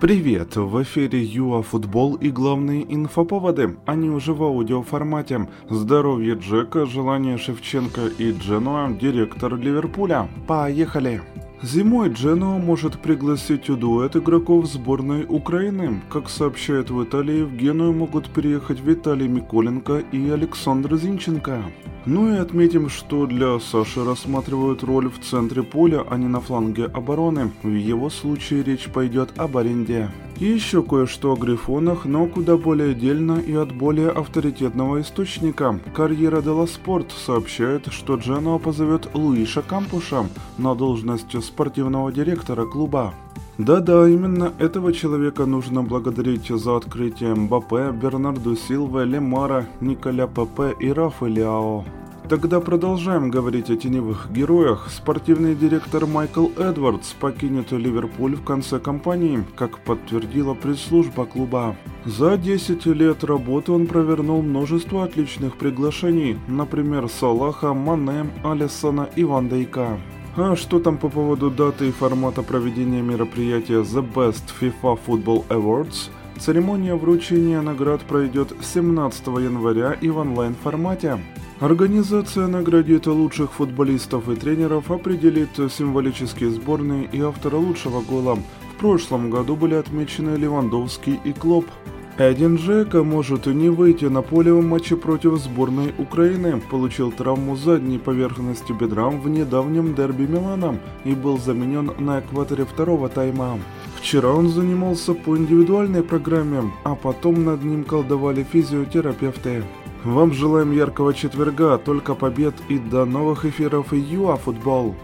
Привет! В эфире ЮА Футбол и главные инфоповоды. Они уже в аудиоформате. Здоровье Джека, желание Шевченко и Дженуа, директор Ливерпуля. Поехали! Зимой Дженуа может пригласить у дуэт игроков сборной Украины. Как сообщают в Италии, в Геную могут переехать Виталий Миколенко и Александр Зинченко. Ну и отметим, что для Саши рассматривают роль в центре поля, а не на фланге обороны. В его случае речь пойдет об аренде. И еще кое-что о Грифонах, но куда более дельно и от более авторитетного источника. Карьера Дела Спорт сообщает, что Дженуа позовет Луиша Кампуша на должность спортивного директора клуба. Да-да, именно этого человека нужно благодарить за открытие Мбаппе, Бернарду Силва, Лемара, Николя Пепе и Рафа Лиао. Тогда продолжаем говорить о теневых героях. Спортивный директор Майкл Эдвардс покинет Ливерпуль в конце кампании, как подтвердила пресс-служба клуба. За 10 лет работы он провернул множество отличных приглашений, например, Салаха, Мане, Алисона и Ван Дейка. А что там по поводу даты и формата проведения мероприятия The Best FIFA Football Awards? Церемония вручения наград пройдет 17 января и в онлайн-формате. Организация наградит лучших футболистов и тренеров, определит символические сборные и автора лучшего гола. В прошлом году были отмечены Левандовский и Клоп. Эдин Джека может не выйти на поле в матче против сборной Украины, получил травму задней поверхности бедра в недавнем дерби Милана и был заменен на экваторе второго тайма. Вчера он занимался по индивидуальной программе, а потом над ним колдовали физиотерапевты. Вам желаем яркого четверга, только побед и до новых эфиров ЮА Футбол.